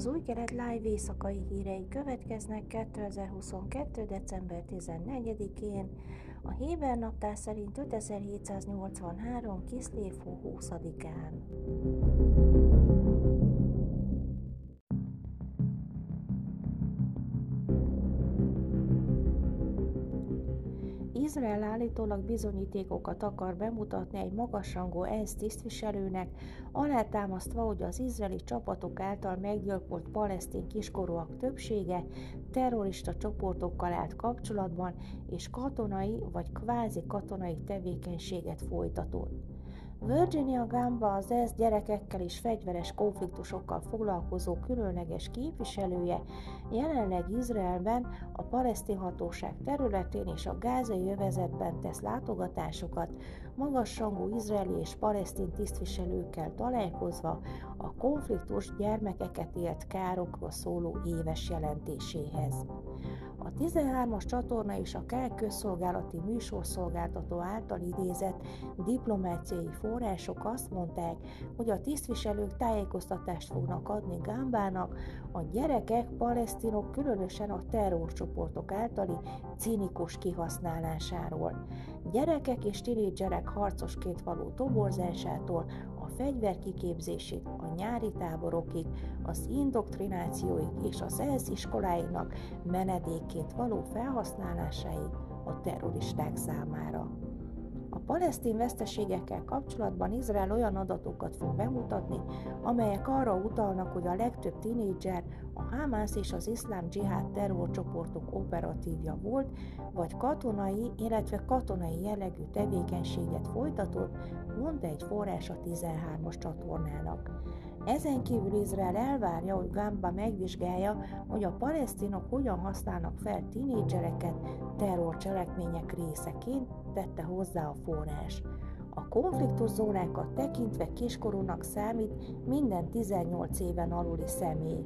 Az új kelet live éjszakai hírei következnek 2022. december 14-én, a Héber naptár szerint 5783. Kiszlév 20-án. Izrael állítólag bizonyítékokat akar bemutatni egy magasrangú ENSZ tisztviselőnek, alátámasztva, hogy az izraeli csapatok által meggyilkolt palesztin kiskorúak többsége terrorista csoportokkal állt kapcsolatban, és katonai vagy kvázi katonai tevékenységet folytatott. Virginia Gamba az ENSZ gyerekekkel és fegyveres konfliktusokkal foglalkozó különleges képviselője jelenleg Izraelben, a palesztin hatóság területén és a gázai övezetben tesz látogatásokat, magasrangú izraeli és palesztin tisztviselőkkel találkozva a konfliktus gyermekeket élt károkról szóló éves jelentéséhez. A 13-as csatorna és a KEL közszolgálati műsorszolgáltató által idézett diplomáciai források azt mondták, hogy a tisztviselők tájékoztatást fognak adni Gámbának a gyerekek, palesztinok, különösen a terrorcsoportok általi cinikus kihasználásáról. Gyerekek és tinédzserek harcosként való toborzásától fegyverkiképzésig, a nyári táborokig, az indoktrinációig és az ENSZ iskoláinak menedékként való felhasználásáig a terroristák számára. Palesztin veszteségekkel kapcsolatban Izrael olyan adatokat fog bemutatni, amelyek arra utalnak, hogy a legtöbb tinédzser a Hamász és az iszlám dzsihád terrorcsoportok operatívja volt, vagy katonai, illetve katonai jellegű tevékenységet folytatott, mondta egy forrás a 13-as csatornának. Ezen kívül Izrael elvárja, hogy Gamba megvizsgálja, hogy a palesztinok hogyan használnak fel tinédzsereket terrorcselekmények részeként, tette hozzá a forrás. A konfliktuszónákat tekintve kiskorúnak számít minden 18 éven aluli személy.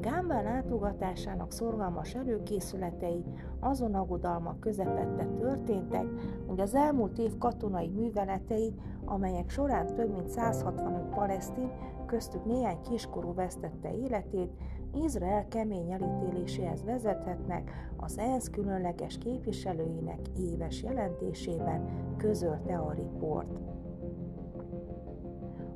Gámbán látogatásának szorgalmas előkészületei azon aggodalmak közepette történtek, hogy az elmúlt év katonai műveletei, amelyek során több mint 165 palesztin, köztük néhány kiskorú vesztette életét, Izrael kemény elítéléséhez vezethetnek az ENSZ különleges képviselőinek éves jelentésében közölte a riport.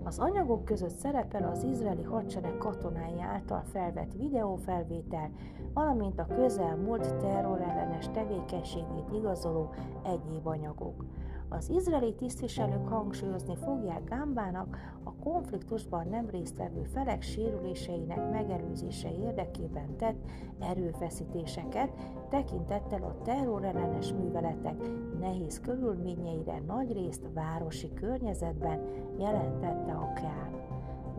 Az anyagok között szerepel az izraeli hadsereg katonái által felvett videófelvétel, valamint a közelmúlt terrorellenes tevékenységét igazoló egyéb anyagok. Az izraeli tisztviselők hangsúlyozni fogják Gámbának a konfliktusban nem résztvevő felek sérüléseinek megelőzése érdekében tett erőfeszítéseket, tekintettel a terrorellenes műveletek nehéz körülményeire nagyrészt városi környezetben jelentette a Kán.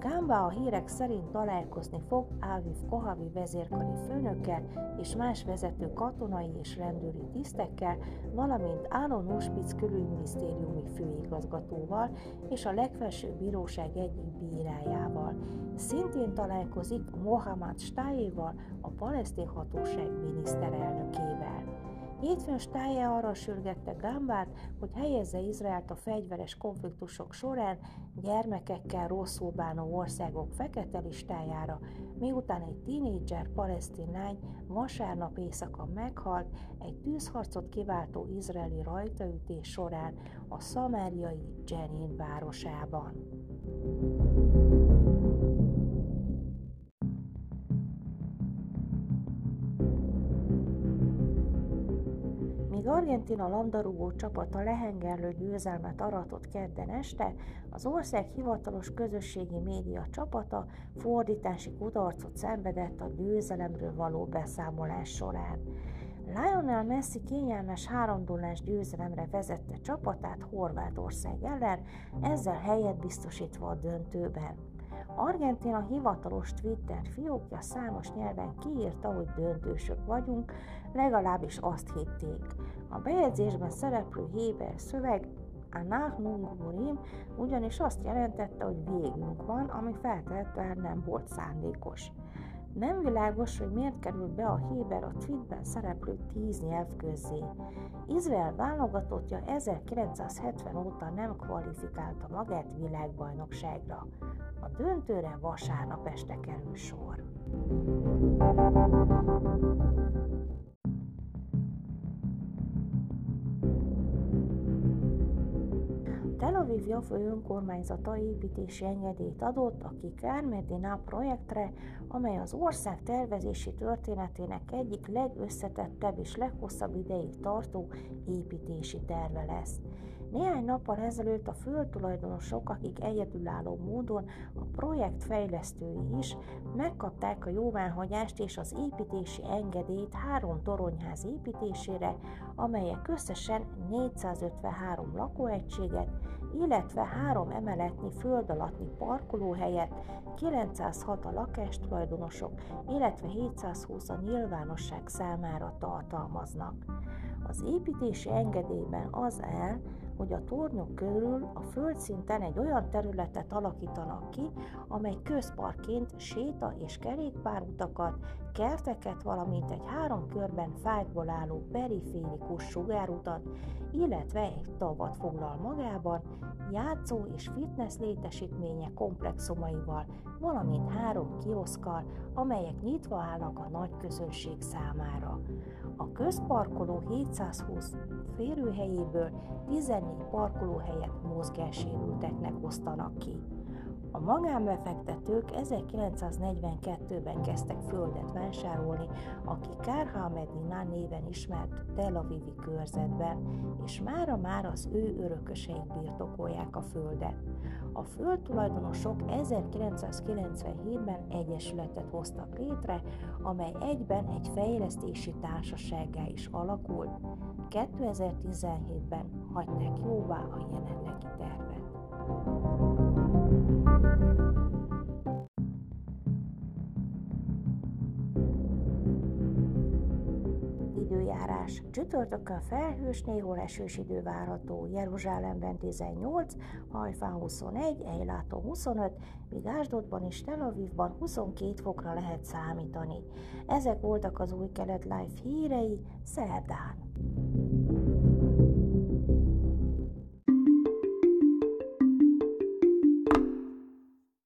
Gamba a hírek szerint találkozni fog Áviv Kohavi vezérkari főnökkel és más vezető katonai és rendőri tisztekkel, valamint Áron Uspitz külügyminisztériumi főigazgatóval és a legfelsőbb bíróság egyik bírájával. Szintén találkozik Mohamed Stájéval, a palesztin hatóság miniszterelnökével. Hétfőn Stáje arra sürgette Gambát, hogy helyezze Izraelt a fegyveres konfliktusok során gyermekekkel rosszul bánó országok fekete listájára, miután egy tínédzser palesztin lány vasárnap éjszaka meghalt egy tűzharcot kiváltó izraeli rajtaütés során a szamáriai Jenin városában. Míg Argentina labdarúgó csapata lehengerlő győzelmet aratott kedden este, az ország hivatalos közösségi média csapata fordítási kudarcot szenvedett a győzelemről való beszámolás során. Lionel Messi kényelmes háromdolás győzelemre vezette csapatát Horvátország ellen, ezzel helyet biztosítva a döntőben. Argentina hivatalos Twitter fiókja számos nyelven kiírta, hogy döntősök vagyunk, legalábbis azt hitték. A bejegyzésben szereplő héber szöveg Anahnung Murim ugyanis azt jelentette, hogy végünk van, ami feltétlenül nem volt szándékos. Nem világos, hogy miért került be a Héber a tweetben szereplő tíz nyelv közé. Izrael válogatottja 1970 óta nem kvalifikálta magát világbajnokságra. A döntőre vasárnap este kerül sor. Tel Aviv Jaffa önkormányzata építési engedélyt adott a Kikár Medina projektre, amely az ország tervezési történetének egyik legösszetettebb és leghosszabb ideig tartó építési terve lesz. Néhány nappal ezelőtt a földtulajdonosok, akik egyedülálló módon a projekt fejlesztői is megkapták a jóváhagyást és az építési engedélyt három toronyház építésére, amelyek összesen 453 lakóegységet, illetve három emeletnyi föld alatti parkolóhelyet, 906 a lakástulajdonosok, illetve 720 a nyilvánosság számára tartalmaznak. Az építési engedélyben az áll, hogy a tornyok körül a földszinten egy olyan területet alakítanak ki, amely közparkként séta- és kerékpárutakat, kerteket, valamint egy három körben fákból álló periférikus sugárutat, illetve egy tavat foglal magában, játszó és fitness létesítménye komplexumaival, valamint három kioszkal, amelyek nyitva állnak a nagy közönség számára. A közparkoló 720 férőhelyéből 14 parkolóhelyet mozgássérülteknek osztanak ki. A magánbefektetők 1942-ben kezdtek földet vásárolni, akik Kárha Medina néven ismert Tel Avivi körzetben, és mára már az ő örököseik birtokolják a földet. A földtulajdonosok 1997-ben egyesületet hoztak létre, amely egyben egy fejlesztési társasággá is alakult. 2017-ben hagyták jóvá a jelenlegi tervet. Időjárás. Csütörtökön felhős, néhol esős idő várható. Jeruzsálemben 18, Hajfán 21, Ejlátó 25, míg Ásdodban és Tel Avivban 22 fokra lehet számítani. Ezek voltak az új kelet live hírei szerdán.